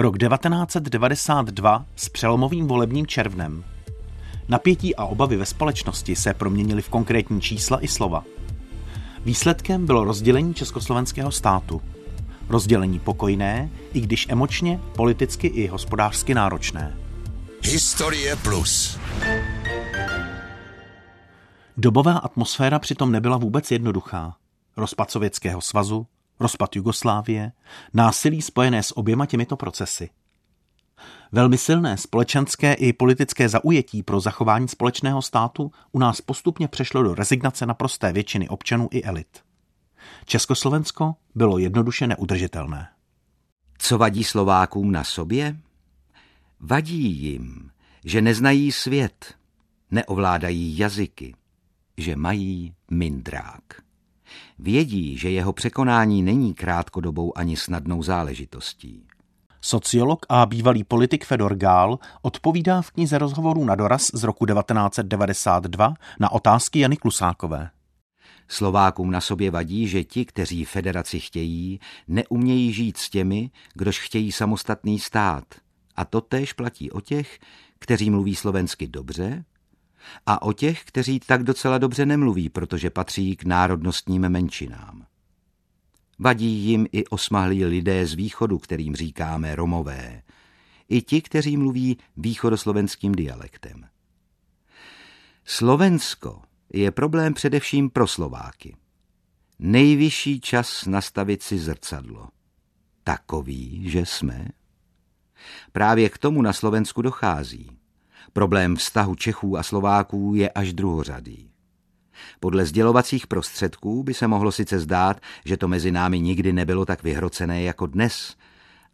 Rok 1992 s přelomovým volebním červnem. Napětí a obavy ve společnosti se proměnily v konkrétní čísla i slova. Výsledkem bylo rozdělení československého státu. Rozdělení pokojné, i když emočně, politicky i hospodářsky náročné. Historie plus. Dobová atmosféra přitom nebyla vůbec jednoduchá. Rozpad Sovětského svazu, rozpad Jugoslávie, násilí spojené s oběma těmito procesy. Velmi silné společenské i politické zaujetí pro zachování společného státu u nás postupně přešlo do rezignace na prosté většiny občanů i elit. Československo bylo jednoduše neudržitelné. Co vadí Slovákům na sobě? Vadí jim, že neznají svět, neovládají jazyky, že mají mindrák. Vědí, že jeho překonání není krátkodobou ani snadnou záležitostí. Sociolog a bývalý politik Fedor Gál odpovídá v knize rozhovorů na doraz z roku 1992 na otázky Jany Klusákové. Slovákům na sobě vadí, že ti, kteří federaci chtějí, neumějí žít s těmi, kdož chtějí samostatný stát. A to též platí o těch, kteří mluví slovensky dobře a o těch, kteří tak docela dobře nemluví, protože patří k národnostním menšinám. Vadí jim i osmahlí lidé z východu, kterým říkáme Romové, i ti, kteří mluví východoslovenským dialektem. Slovensko je problém především pro Slováky. Nejvyšší čas nastavit si zrcadlo. Takový, že jsme. Právě k tomu na Slovensku dochází. Problém vztahu Čechů a Slováků je až druhořadý. Podle sdělovacích prostředků by se mohlo sice zdát, že to mezi námi nikdy nebylo tak vyhrocené jako dnes,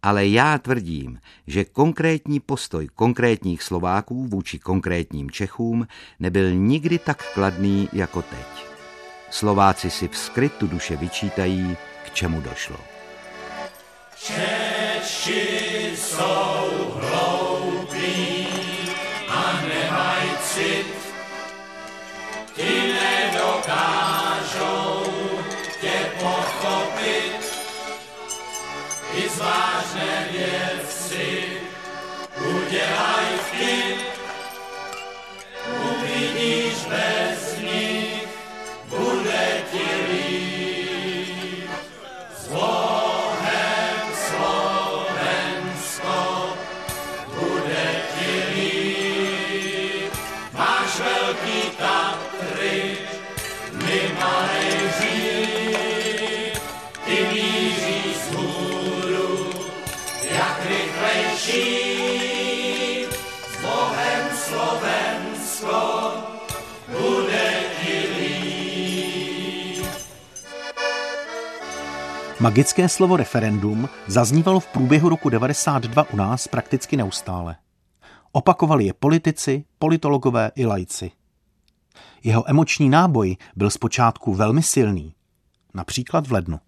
ale já tvrdím, že konkrétní postoj konkrétních Slováků vůči konkrétním Čechům nebyl nikdy tak kladný jako teď. Slováci si v skrytu duše vyčítají, k čemu došlo. Češi jsou hloupí Ti nedokážou tě pochopit. I z vážné věci udělaj Magické slovo referendum zaznívalo v průběhu roku 92 u nás prakticky neustále. Opakovali je politici, politologové i lajci. Jeho emoční náboj byl zpočátku velmi silný, například v lednu.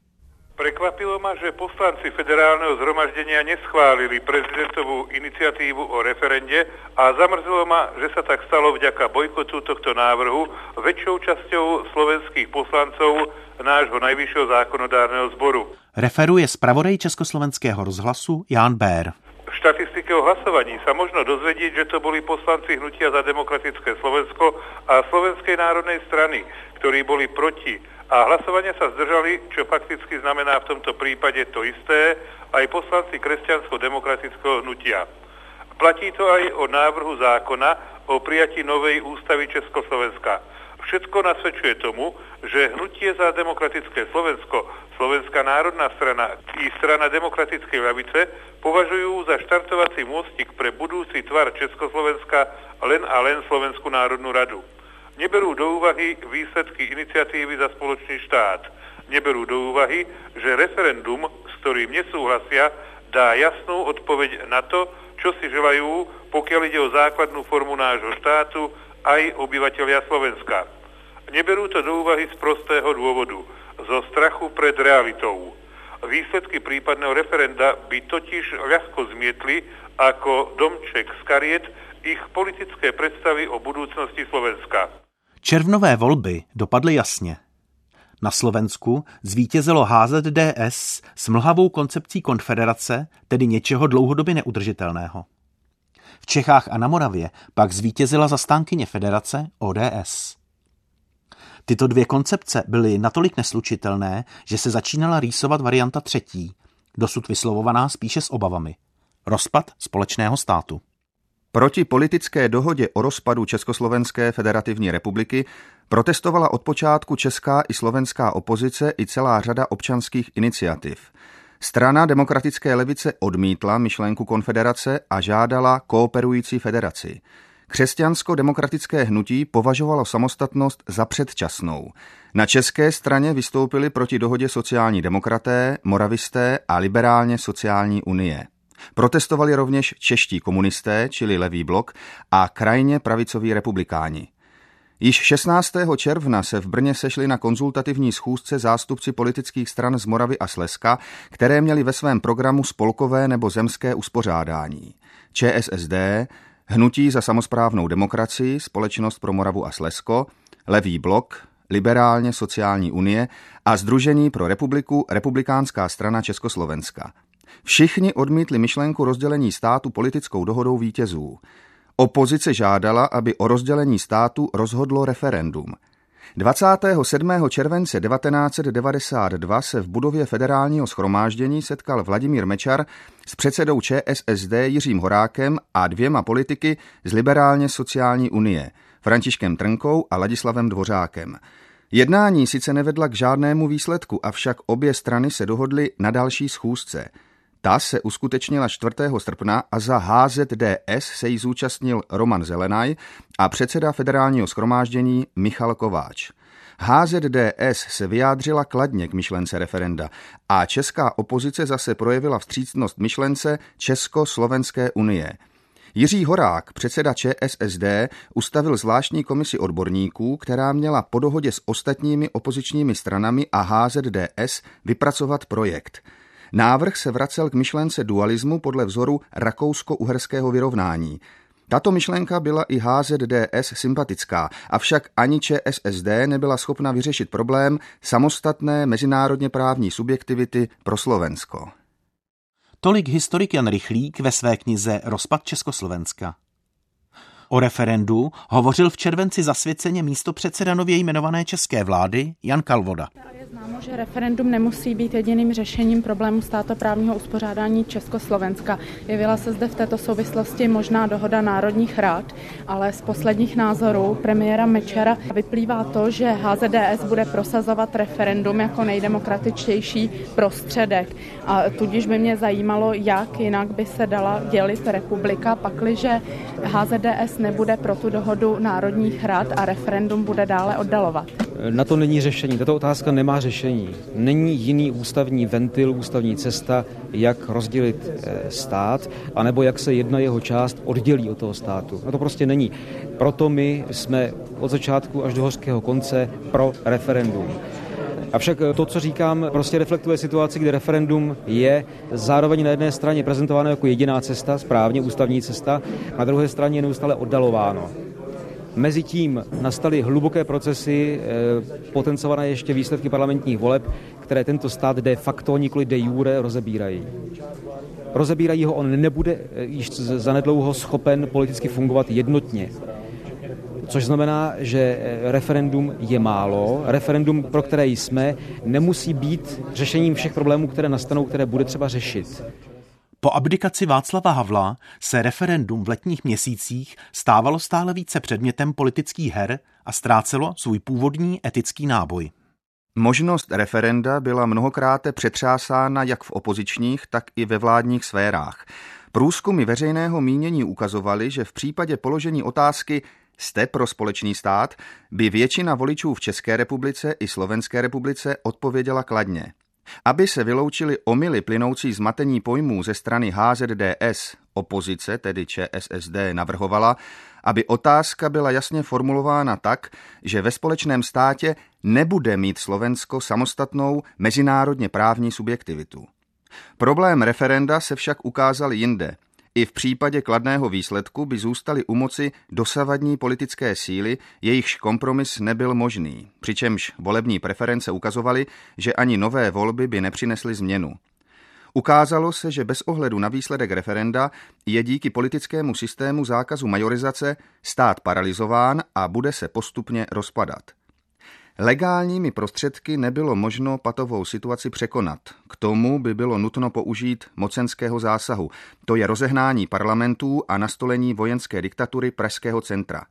Prekvapilo ma, že poslanci federálneho zhromaždenia neschválili prezidentovú iniciatívu o referende a zamrzelo ma, že sa tak stalo vďaka bojkotu tohto návrhu väčšou časťou slovenských poslancov nášho najvyššieho zákonodárneho zboru. Referuje zpravodaj Československého rozhlasu Jan Bér. V štatistike o hlasovaní sa možno dozvedieť, že to boli poslanci Hnutia za demokratické Slovensko a Slovenskej národnej strany, ktorí boli proti. A hlasovania sa zdržali, čo fakticky znamená v tomto prípade to isté, aj poslanci kresťansko-demokratického hnutia. Platí to aj o návrhu zákona o prijatí novej ústavy Československa. Všetko nasvedčuje tomu, že Hnutie za demokratické Slovensko, Slovenská národná strana i strana demokratickej ľavice považujú za štartovací môstik pre budúci tvar Československa len a len Slovenskú národnú radu. Neberú do úvahy výsledky iniciatívy za spoločný štát. Neberú do úvahy, že referendum, s ktorým nesúhlasia, dá jasnú odpoveď na to, čo si želajú, pokiaľ ide o základnú formu nášho štátu, aj obyvateľia Slovenska. Neberú to do úvahy z prostého dôvodu, zo strachu pred realitou. Výsledky prípadného referenda by totiž ľahko zmietli ako domček z kariet ich politické predstavy o budúcnosti Slovenska. Červnové volby dopadly jasně. Na Slovensku zvítězilo HZDS s mlhavou koncepcí konfederace, tedy něčeho dlouhodobě neudržitelného. V Čechách a na Moravě pak zvítězila zastánkyně federace ODS. Tyto dvě koncepce byly natolik neslučitelné, že se začínala rýsovat varianta třetí, dosud vyslovovaná spíše s obavami. Rozpad společného státu. Proti politické dohodě o rozpadu Československé federativní republiky protestovala od počátku česká i slovenská opozice i celá řada občanských iniciativ. Strana demokratické levice odmítla myšlenku konfederace a žádala kooperující federaci. Křesťansko-demokratické hnutí považovalo samostatnost za předčasnou. Na české straně vystoupili proti dohodě sociální demokraté, moravisté a liberálně sociální unie. Protestovali rovněž čeští komunisté, čili levý blok, a krajně pravicoví republikáni. Již 16. června se v Brně sešli na konzultativní schůzce zástupci politických stran z Moravy a Slezska, které měli ve svém programu spolkové nebo zemské uspořádání. ČSSD, Hnutí za samozprávnou demokracii, Společnost pro Moravu a Slezsko, Levý blok, Liberálně sociální unie a Združení pro republiku Republikánská strana Československa. Všichni odmítli myšlenku rozdělení státu politickou dohodou vítězů. Opozice žádala, aby o rozdělení státu rozhodlo referendum. 27. července 1992 se v budově federálního schromáždění setkal Vladimír Mečar s předsedou ČSSD Jiřím Horákem a dvěma politiky z liberálně sociální unie, Františkem Trnkou a Ladislavem Dvořákem. Jednání sice nevedla k žádnému výsledku, avšak obě strany se dohodly na další schůzce – ta se uskutečnila 4. srpna a za HZDS se jí zúčastnil Roman Zelenaj a předseda federálního schromáždění Michal Kováč. HZDS se vyjádřila kladně k myšlence referenda a česká opozice zase projevila vstřícnost myšlence Česko-Slovenské unie. Jiří Horák, předseda ČSSD, ustavil zvláštní komisi odborníků, která měla po dohodě s ostatními opozičními stranami a HZDS vypracovat projekt – Návrh se vracel k myšlence dualismu podle vzoru rakousko-uherského vyrovnání. Tato myšlenka byla i HZDS sympatická, avšak ani ČSSD nebyla schopna vyřešit problém samostatné mezinárodně právní subjektivity pro Slovensko. Tolik historik Jan Rychlík ve své knize Rozpad Československa. O referendu hovořil v červenci zasvěceně místo předseda nově jmenované české vlády Jan Kalvoda. Známo, že referendum nemusí být jediným řešením problému státoprávního uspořádání Československa. Jevila se zde v této souvislosti možná dohoda národních rád, ale z posledních názorů premiéra Mečera vyplývá to, že HZDS bude prosazovat referendum jako nejdemokratičtější prostředek. A tudíž by mě zajímalo, jak jinak by se dala dělit republika, pakliže HZDS nebude pro tu dohodu národních rád a referendum bude dále oddalovat. Na to není řešení. Tato otázka nemá řešení. Není jiný ústavní ventil, ústavní cesta, jak rozdělit eh, stát, anebo jak se jedna jeho část oddělí od toho státu. No to prostě není. Proto my jsme od začátku až do hořkého konce pro referendum. Avšak to, co říkám, prostě reflektuje situaci, kde referendum je zároveň na jedné straně prezentováno jako jediná cesta, správně ústavní cesta, na druhé straně je neustále oddalováno. Mezitím nastaly hluboké procesy, eh, potencované ještě výsledky parlamentních voleb, které tento stát de facto, nikoli de jure, rozebírají. Rozebírají ho, on nebude eh, již zanedlouho schopen politicky fungovat jednotně. Což znamená, že eh, referendum je málo. Referendum, pro které jsme, nemusí být řešením všech problémů, které nastanou, které bude třeba řešit. Po abdikaci Václava Havla se referendum v letních měsících stávalo stále více předmětem politických her a ztrácelo svůj původní etický náboj. Možnost referenda byla mnohokrát přetřásána jak v opozičních, tak i ve vládních sférách. Průzkumy veřejného mínění ukazovaly, že v případě položení otázky Jste pro společný stát? by většina voličů v České republice i Slovenské republice odpověděla kladně. Aby se vyloučili omily plynoucí z matení pojmů ze strany HZDS, opozice, tedy ČSSD, navrhovala, aby otázka byla jasně formulována tak, že ve společném státě nebude mít Slovensko samostatnou mezinárodně právní subjektivitu. Problém referenda se však ukázal jinde. I v případě kladného výsledku by zůstaly u moci dosavadní politické síly, jejichž kompromis nebyl možný, přičemž volební preference ukazovaly, že ani nové volby by nepřinesly změnu. Ukázalo se, že bez ohledu na výsledek referenda je díky politickému systému zákazu majorizace stát paralizován a bude se postupně rozpadat. Legálními prostředky nebylo možno patovou situaci překonat. K tomu by bylo nutno použít mocenského zásahu, to je rozehnání parlamentů a nastolení vojenské diktatury Pražského centra.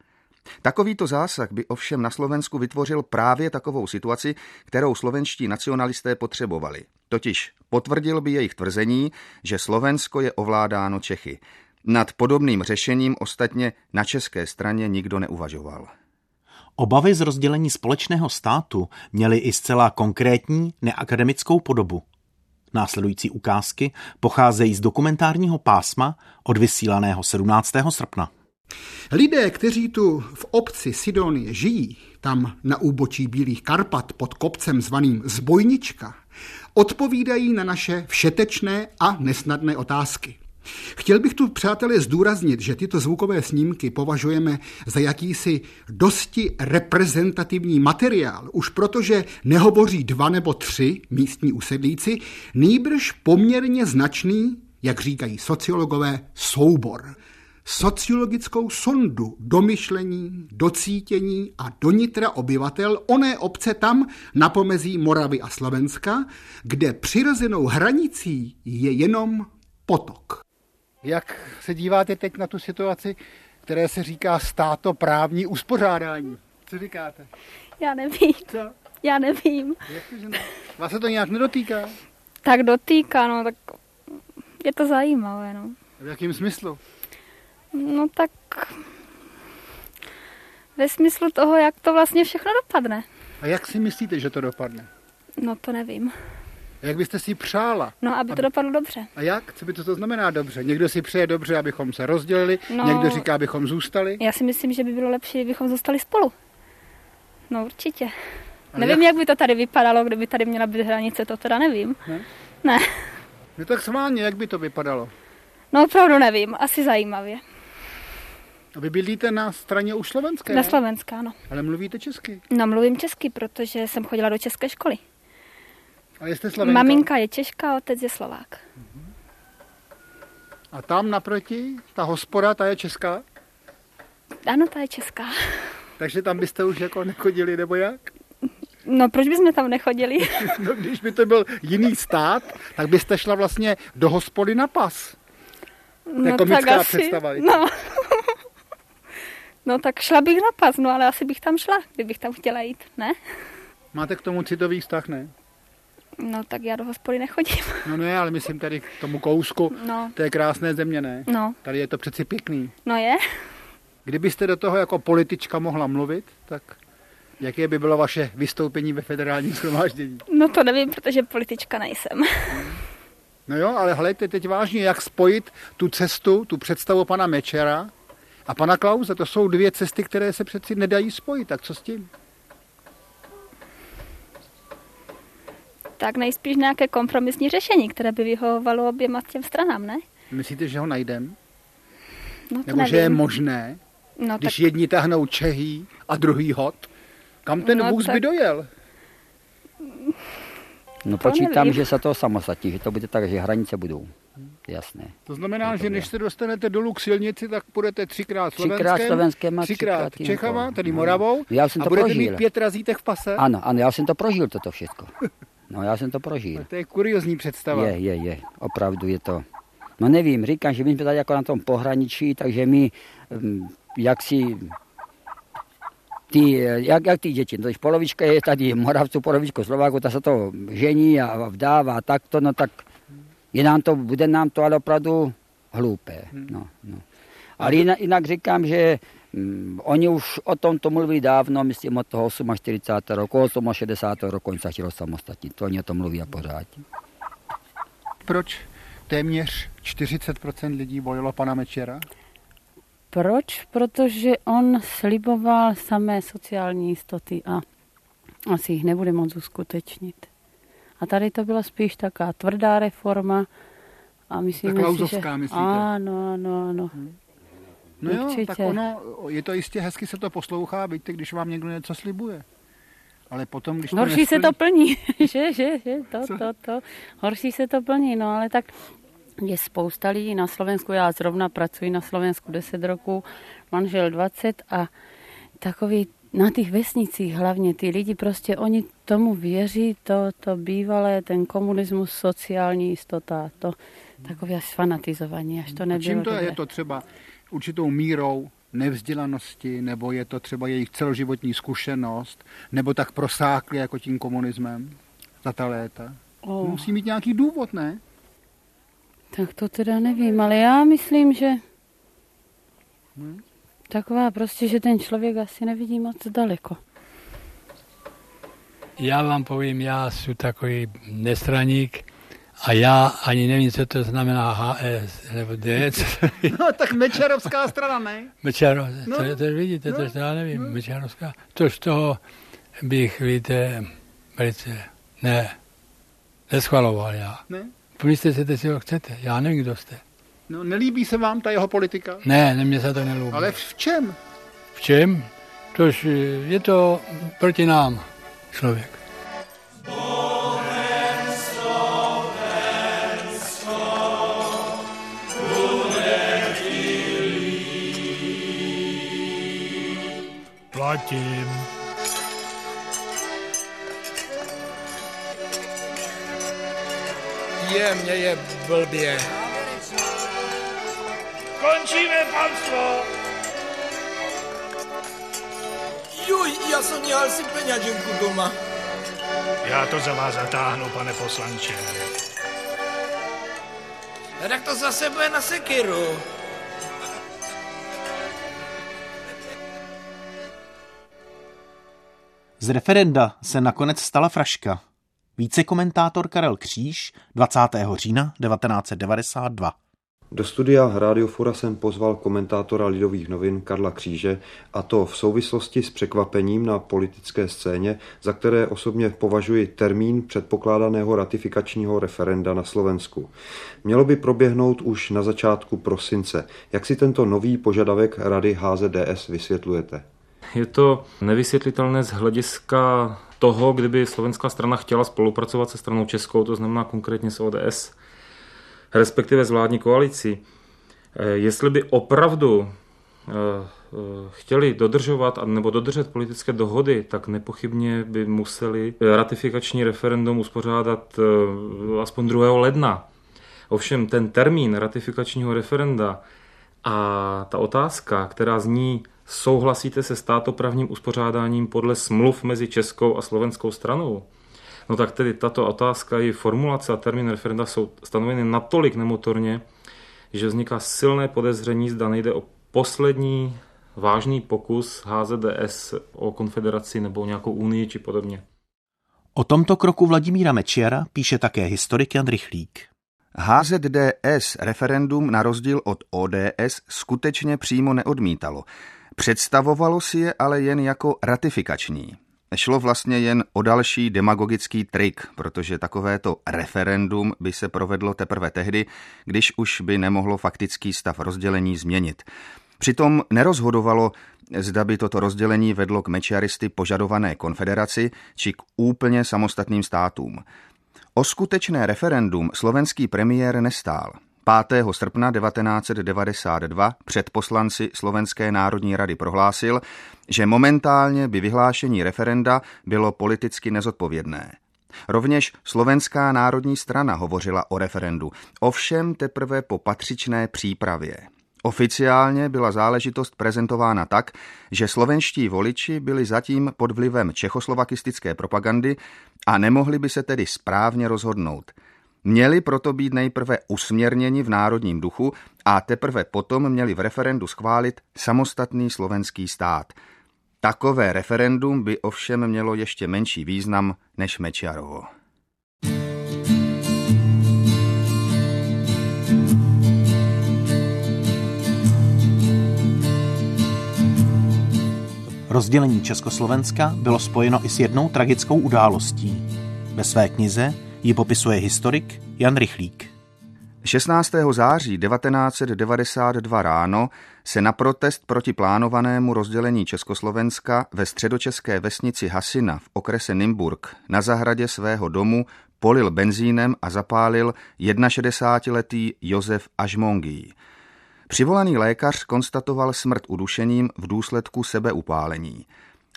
Takovýto zásah by ovšem na Slovensku vytvořil právě takovou situaci, kterou slovenští nacionalisté potřebovali. Totiž potvrdil by jejich tvrzení, že Slovensko je ovládáno Čechy. Nad podobným řešením ostatně na české straně nikdo neuvažoval. Obavy z rozdělení společného státu měly i zcela konkrétní neakademickou podobu. Následující ukázky pocházejí z dokumentárního pásma od vysílaného 17. srpna. Lidé, kteří tu v obci Sidonie žijí, tam na úbočí Bílých Karpat pod kopcem zvaným Zbojnička, odpovídají na naše všetečné a nesnadné otázky. Chtěl bych tu, přátelé, zdůraznit, že tyto zvukové snímky považujeme za jakýsi dosti reprezentativní materiál, už protože nehovoří dva nebo tři místní usedlíci, nýbrž poměrně značný, jak říkají sociologové, soubor sociologickou sondu do myšlení, do cítění a do nitra obyvatel oné obce tam na pomezí Moravy a Slovenska, kde přirozenou hranicí je jenom potok. Jak se díváte teď na tu situaci, které se říká státoprávní uspořádání? Co říkáte? Já nevím. Co? Já nevím. Vás se to nějak nedotýká? Tak dotýká, no, tak je to zajímavé, no. V jakém smyslu? No tak ve smyslu toho, jak to vlastně všechno dopadne. A jak si myslíte, že to dopadne? No to nevím. Jak byste si přála? No, aby to dopadlo dobře. A jak? Co by to, to znamená dobře? Někdo si přeje dobře, abychom se rozdělili, No. někdo říká, abychom zůstali. Já si myslím, že by bylo lepší, kdybychom zůstali spolu. No určitě. A nevím, jak- jak by to tady vypadalo, kdyby tady měla být hranice, to teda nevím. Ne? Ne. No tak schválně, jak by to vypadalo? No opravdu nevím, asi zajímavě. A vy bydlíte na straně už slovenské, Na ne? Slovenská, no. Ale mluvíte česky. No mluvím česky, protože jsem chodila do české školy. A jste slovenka. Maminka je Češka, otec je Slovák. A tam naproti, ta hospoda, ta je česká? Ano, ta je česká. Takže tam byste už jako nechodili, nebo jak? No proč bychom tam nechodili? No, když by to byl jiný stát, tak byste šla vlastně do hospody na pas. To je no komická představa. No. no tak šla bych na pas, no ale asi bych tam šla, kdybych tam chtěla jít, ne? Máte k tomu citový vztah, ne? No tak já do hospody nechodím. No ne, ale myslím tady k tomu kousku. No. To je krásné země, ne? No, Tady je to přeci pěkný. no je. Kdybyste do toho jako politička mohla mluvit, tak jaké by bylo vaše vystoupení ve federálním shromáždění? No to nevím, protože politička nejsem. No jo, ale hledajte teď vážně, jak spojit tu cestu, tu představu pana Mečera a pana Klauze. To jsou dvě cesty, které se přeci nedají spojit. Tak co s tím? Tak nejspíš nějaké kompromisní řešení, které by vyhovovalo oběma těm stranám, ne? Myslíte, že ho najdeme? No to Nebo nevím. že je možné, No když tak, jedni tahnou Čehý a druhý hod? Kam ten No vůz by tak- dojel? No To počítám, nevím. že se to samostatí, že to bude tak, že hranice budou. Jasné. To znamená, to že než se dostanete dolů k silnici, tak půjdete třikrát Třikrát slovenském, slovenském a třikrát třikrát Čechama, tedy No. Moravou, Já jsem a to budete prožil. mít pět razítek v pase. Ano, ano, já jsem to prožil, toto všechno. No, já jsem to prožil. To je kuriozní představa. Je, je, je. Opravdu je to. No nevím, říkám, že my jsme tady jako na tom pohraničí, takže my, hm, jak si, ty, jak, jak ty děti, to je polovička je tady Moravců, polovičku Slováku, ta se to žení a vdává takto, no tak je nám to, bude nám to ale opravdu hloupé. No, no. Ale jinak, jinak říkám, že mm, oni už o tom to mluví dávno, myslím od toho 48. roku, 68. roku oni se chtěli samostatnit. To oni o tom mluví a pořád. Proč téměř 40% lidí volilo pana Mečera? Proč? Protože on sliboval samé sociální jistoty a asi jich nebude moc uskutečnit. A tady to byla spíš taká tvrdá reforma A myslím si, že... myslíte? Ano, ano, ano. Hmm. No jo, tak ono, je to jistě hezky se to poslouchá, víte, když vám někdo něco slibuje. Ale potom, když to Horší nesplní... se to plní, že, že, že, to, Co? to, to. Horší se to plní, no ale tak je spousta lidí na Slovensku, já zrovna pracuji na Slovensku 10 roků, manžel 20 a takový na těch vesnicích hlavně ty lidi prostě, oni tomu věří, to, to bývalé, ten komunismus, sociální jistota, to takové až fanatizování, až to nebylo. A čím to dobré. je to třeba určitou mírou nevzdělanosti, nebo je to třeba jejich celoživotní zkušenost, nebo tak prosákli jako tím komunismem za ta léta? Oh. Musí mít nějaký důvod, ne? Tak to teda nevím, ale já myslím, že Hmm. taková prostě, že ten člověk asi nevidí moc daleko. Já vám povím, já jsem takový nestraník a já ani nevím, co to znamená HS nebo DS. No tak Mečerovská strana, ne? Mečaro, No, to, to vidíte, no, to, já nevím, Mečarovská. To z toho bych, víte, velice, ne, neschvaloval já. Ne? Pomyslete si, co chcete, já nevím, kdo jste. No, nelíbí se vám ta jeho politika? Ne, ne, mně se to nelůbí. Ale v čem? V čem? Tož je to proti nám člověk. Platím. Je, mě je blbě. Končíme, panstvo! Juj, já jsem měl si peněženku doma. Já to za vás zatáhnu, pane poslanče. Tak to zase bude na sekiru. Z referenda se nakonec stala fraška. Více komentátor Karel Kříž 20. října 1992. Do studia Radiofora jsem pozval komentátora Lidových novin Karla Kříže a to v souvislosti s překvapením na politické scéně, za které osobně považuji termín předpokládaného ratifikačního referenda na Slovensku. Mělo by proběhnout už na začátku prosince. Jak si tento nový požadavek Rady HZDS vysvětlujete? Je to nevysvětlitelné z hlediska toho, kdyby slovenská strana chtěla spolupracovat se stranou českou, to znamená konkrétně s ODS, respektive s vládní koalicí. Jestli by opravdu chtěli dodržovat nebo dodržet politické dohody, tak nepochybně by museli ratifikační referendum uspořádat aspoň 2. ledna. Ovšem ten termín ratifikačního referenda a ta otázka, která zní, souhlasíte se státoprávním uspořádáním podle smluv mezi českou a slovenskou stranou, no tak tedy tato otázka i formulace a termín referenda jsou stanoveny natolik nemotorně, že vzniká silné podezření, zda nejde o poslední vážný pokus HZDS o konfederaci nebo nějakou unii či podobně. O tomto kroku Vladimíra Mečiara píše také historik Jan Rychlík. HZDS referendum na rozdíl od ODS skutečně přímo neodmítalo. Představovalo si je ale jen jako ratifikační. Šlo vlastně jen o další demagogický trik, protože takovéto referendum by se provedlo teprve tehdy, když už by nemohlo faktický stav rozdělení změnit. Přitom nerozhodovalo, zda by toto rozdělení vedlo k mečiaristy požadované konfederaci či k úplně samostatným státům. O skutečné referendum slovenský premiér nestál. 5. srpna 1992 před poslanci Slovenské národní rady prohlásil, že momentálně by vyhlášení referenda bylo politicky nezodpovědné. Rovněž Slovenská národní strana hovořila o referendu, ovšem teprve po patřičné přípravě. Oficiálně byla záležitost prezentována tak, že slovenští voliči byli zatím pod vlivem čechoslovakistické propagandy a nemohli by se tedy správně rozhodnout. Měli proto být nejprve usměrněni v národním duchu a teprve potom měli v referendu schválit samostatný slovenský stát. Takové referendum by ovšem mělo ještě menší význam než Mečiarovo. Rozdělení Československa bylo spojeno i s jednou tragickou událostí. Ve své knize ji popisuje historik Jan Rychlík. 16. září 1992 ráno se na protest proti plánovanému rozdělení Československa ve středočeské vesnici Hasina v okrese Nymburk na zahradě svého domu polil benzínem a zapálil 61-letý Josef Ažmongý. Přivolaný lékař konstatoval smrt udušením v důsledku sebeupálení.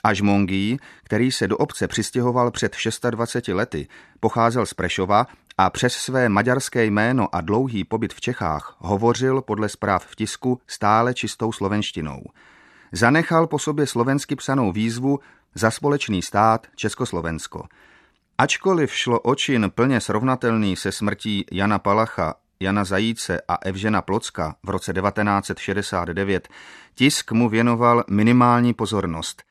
Ažmongý, který se do obce přistěhoval před 26 lety, pocházel z Prešova a přes své maďarské jméno a dlouhý pobyt v Čechách hovořil podle zpráv v tisku stále čistou slovenštinou. Zanechal po sobě slovensky psanou výzvu za společný stát Československo. Ačkoliv šlo očin plně srovnatelný se smrtí Jana Palacha, Jana Zajíce a Evžena Plocka v roce 1969, tisk mu věnoval minimální pozornost.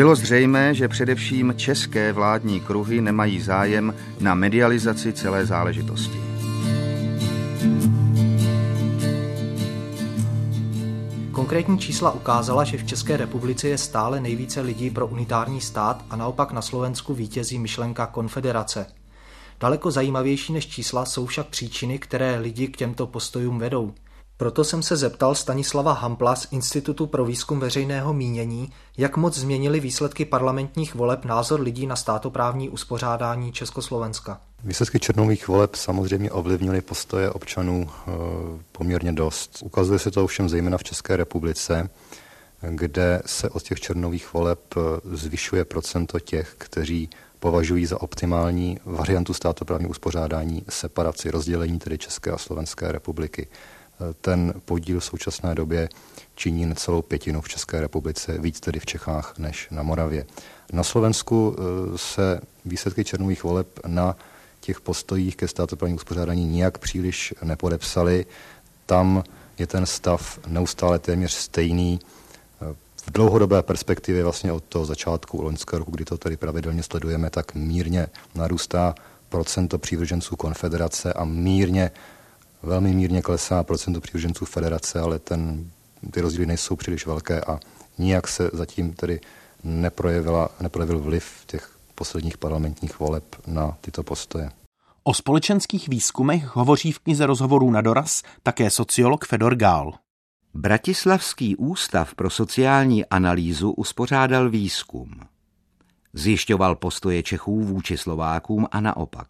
Bylo zřejmé, že především české vládní kruhy nemají zájem na medializaci celé záležitosti. Konkrétní čísla ukázala, že v České republice je stále nejvíce lidí pro unitární stát a naopak na Slovensku vítězí myšlenka konfederace. Daleko zajímavější než čísla jsou však příčiny, které lidi k těmto postojům vedou. Proto jsem se zeptal Stanislava Hampla z Institutu pro výzkum veřejného mínění, jak moc změnili výsledky parlamentních voleb názor lidí na státoprávní uspořádání Československa. Výsledky černových voleb samozřejmě ovlivnily postoje občanů eh, poměrně dost. Ukazuje se to ovšem zejména v České republice, kde se od těch černových voleb eh, zvyšuje procento těch, kteří považují za optimální variantu státoprávního uspořádání separaci, rozdělení tedy České a Slovenské republiky ten podíl v současné době činí necelou pětinu v České republice, víc tedy v Čechách než na Moravě. Na Slovensku eh, se výsledky černových voleb na těch postojích ke státoprávnímu uspořádání nijak příliš nepodepsali. Tam je ten stav neustále téměř stejný. Eh, v dlouhodobé perspektivě vlastně od toho začátku loňského roku, kdy to tady pravidelně sledujeme, tak mírně narůstá procento přívrženců konfederace a mírně velmi mírně klesá procento přívrženců federace, ale ten, ty rozdíly nejsou příliš velké a nijak se zatím tedy neprojevila, neprojevil vliv těch posledních parlamentních voleb na tyto postoje. O společenských výzkumech hovoří v knize rozhovorů na doraz také sociolog Fedor Gál. Bratislavský ústav pro sociální analýzu uspořádal výzkum. Zjišťoval postoje Čechů vůči Slovákům a naopak.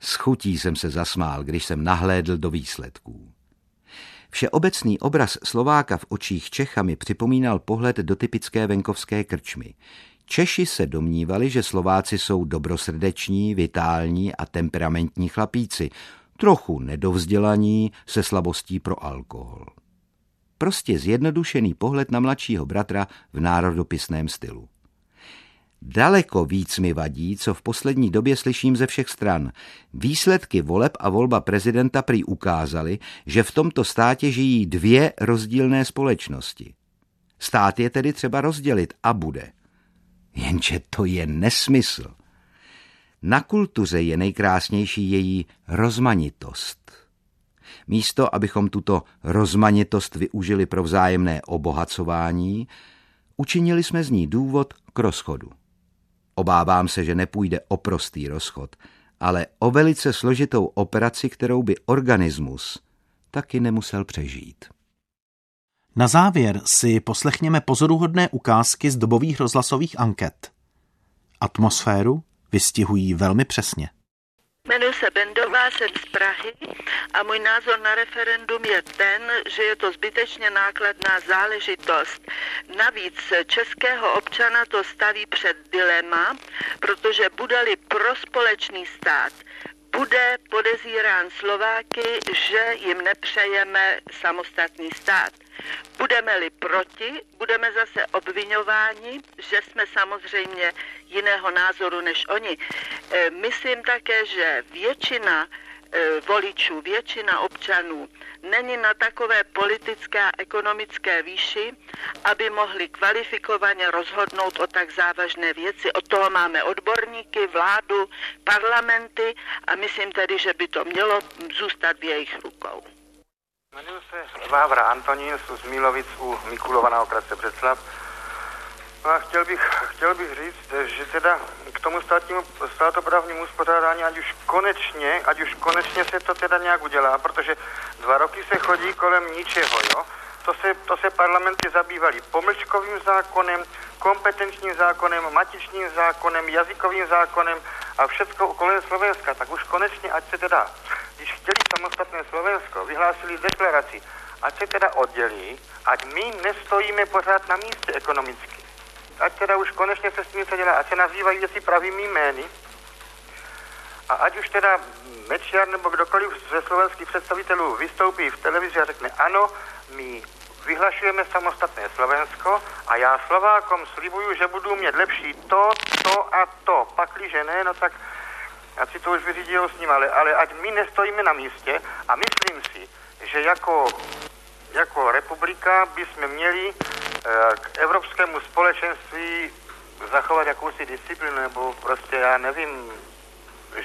S chutí jsem se zasmál, když jsem nahlédl do výsledků. Všeobecný obraz Slováka v očích Čecha mi připomínal pohled do typické venkovské krčmy. Češi se domnívali, že Slováci jsou dobrosrdeční, vitální a temperamentní chlapíci, trochu nedovzdělaní se slabostí pro alkohol. Prostě zjednodušený pohled na mladšího bratra v národopisném stylu. Daleko víc mi vadí, co v poslední době slyším ze všech stran. Výsledky voleb a volba prezidenta prý ukázaly, že v tomto státě žijí dvě rozdílné společnosti. Stát je tedy třeba rozdělit a bude. Jenže to je nesmysl. Na kultuře je nejkrásnější její rozmanitost. Místo, abychom tuto rozmanitost využili pro vzájemné obohacování, učinili jsme z ní důvod k rozchodu. Obávám se, že nepůjde o prostý rozchod, ale o velice složitou operaci, kterou by organismus taky nemusel přežít. Na závěr si poslechněme pozoruhodné ukázky z dobových rozhlasových anket. Atmosféru vystihují velmi přesně. Jmenuji se Bendová, jsem z Prahy a můj názor na referendum je ten, že je to zbytečně nákladná záležitost. Navíc českého občana to staví před dilema, protože bude-li pro společný stát, bude podezírán Slováky, že jim nepřejeme samostatný stát. Budeme-li proti, budeme zase obvinováni, že jsme samozřejmě jiného názoru než oni. E, myslím také, že většina voličů, většina občanů není na takové politické a ekonomické výši, aby mohli kvalifikovaně rozhodnout o tak závažné věci. Od toho máme odborníky, vládu, parlamenty a myslím tedy, že by to mělo zůstat v jejich rukou. Jmenuji se Vávra Antonín, z Mílovic u Mikulova na okresce Břeclav. No a chtěl bych, chtěl bych říct, že teda k tomu státnímu, státoprávnímu uspořádání, ať už konečně, ať už konečně se to teda nějak udělá, protože dva roky se chodí kolem ničeho, jo. To se, to se parlamenty zabývaly pomlčkovým zákonem, kompetenčním zákonem, matičním zákonem, jazykovým zákonem a všechno kolem Slovenska. Tak už konečně, ať se teda, když chtěli samostatné Slovensko, vyhlásili deklaraci, ať se teda oddělí, ať my nestojíme pořád na místě ekonomicky. Ať teda už konečně se s tím něco dělá, ať se nazývají věci pravými jmény. A ať už teda Mečiar nebo kdokoliv ze slovenských představitelů vystoupí v televizi a řekne ano, my vyhlašujeme samostatné Slovensko a já Slovákom slibuju, že budu mít lepší to, to a to. Pakliže ne, no tak ať si to už vyřídí s ním, ale, ale ať my nestojíme na místě a myslím si, že jako, jako republika bychom měli k evropskému společenství zachovat jakousi disciplínu, nebo prostě já nevím,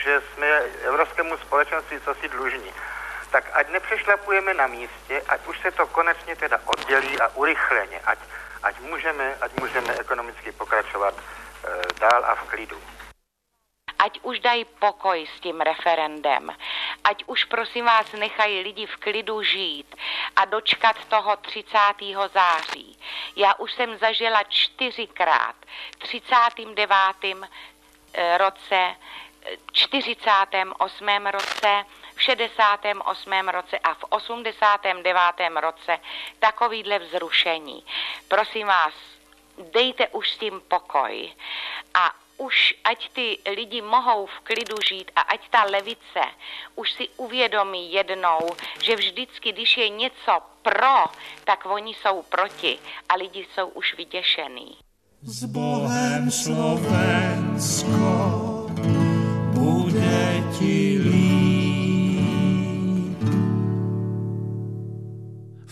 že jsme evropskému společenství co si dlužní tak ať nepřešlapujeme na místě, ať už se to konečně teda oddělí a urychleně, ať, ať, můžeme, ať můžeme ekonomicky pokračovat e, dál a v klidu. Ať už dají pokoj s tím referendem, ať už prosím vás nechají lidi v klidu žít a dočkat toho 30. září. Já už jsem zažila čtyřikrát, 39. Eh, roce, 48. roce, v 68. roce a v 89. roce takovýhle vzrušení. Prosím vás, dejte už s tím pokoj a už ať ty lidi mohou v klidu žít a ať ta levice už si uvědomí jednou, že vždycky, když je něco pro, tak oni jsou proti a lidi jsou už vyděšený. S Bohem Slovensko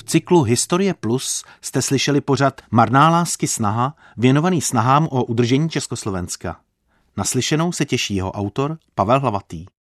cyklu Historie Plus jste slyšeli pořad Marná lásky snaha, věnovaný snahám o udržení Československa. Naslyšenou se těší jeho autor Pavel Hlavatý.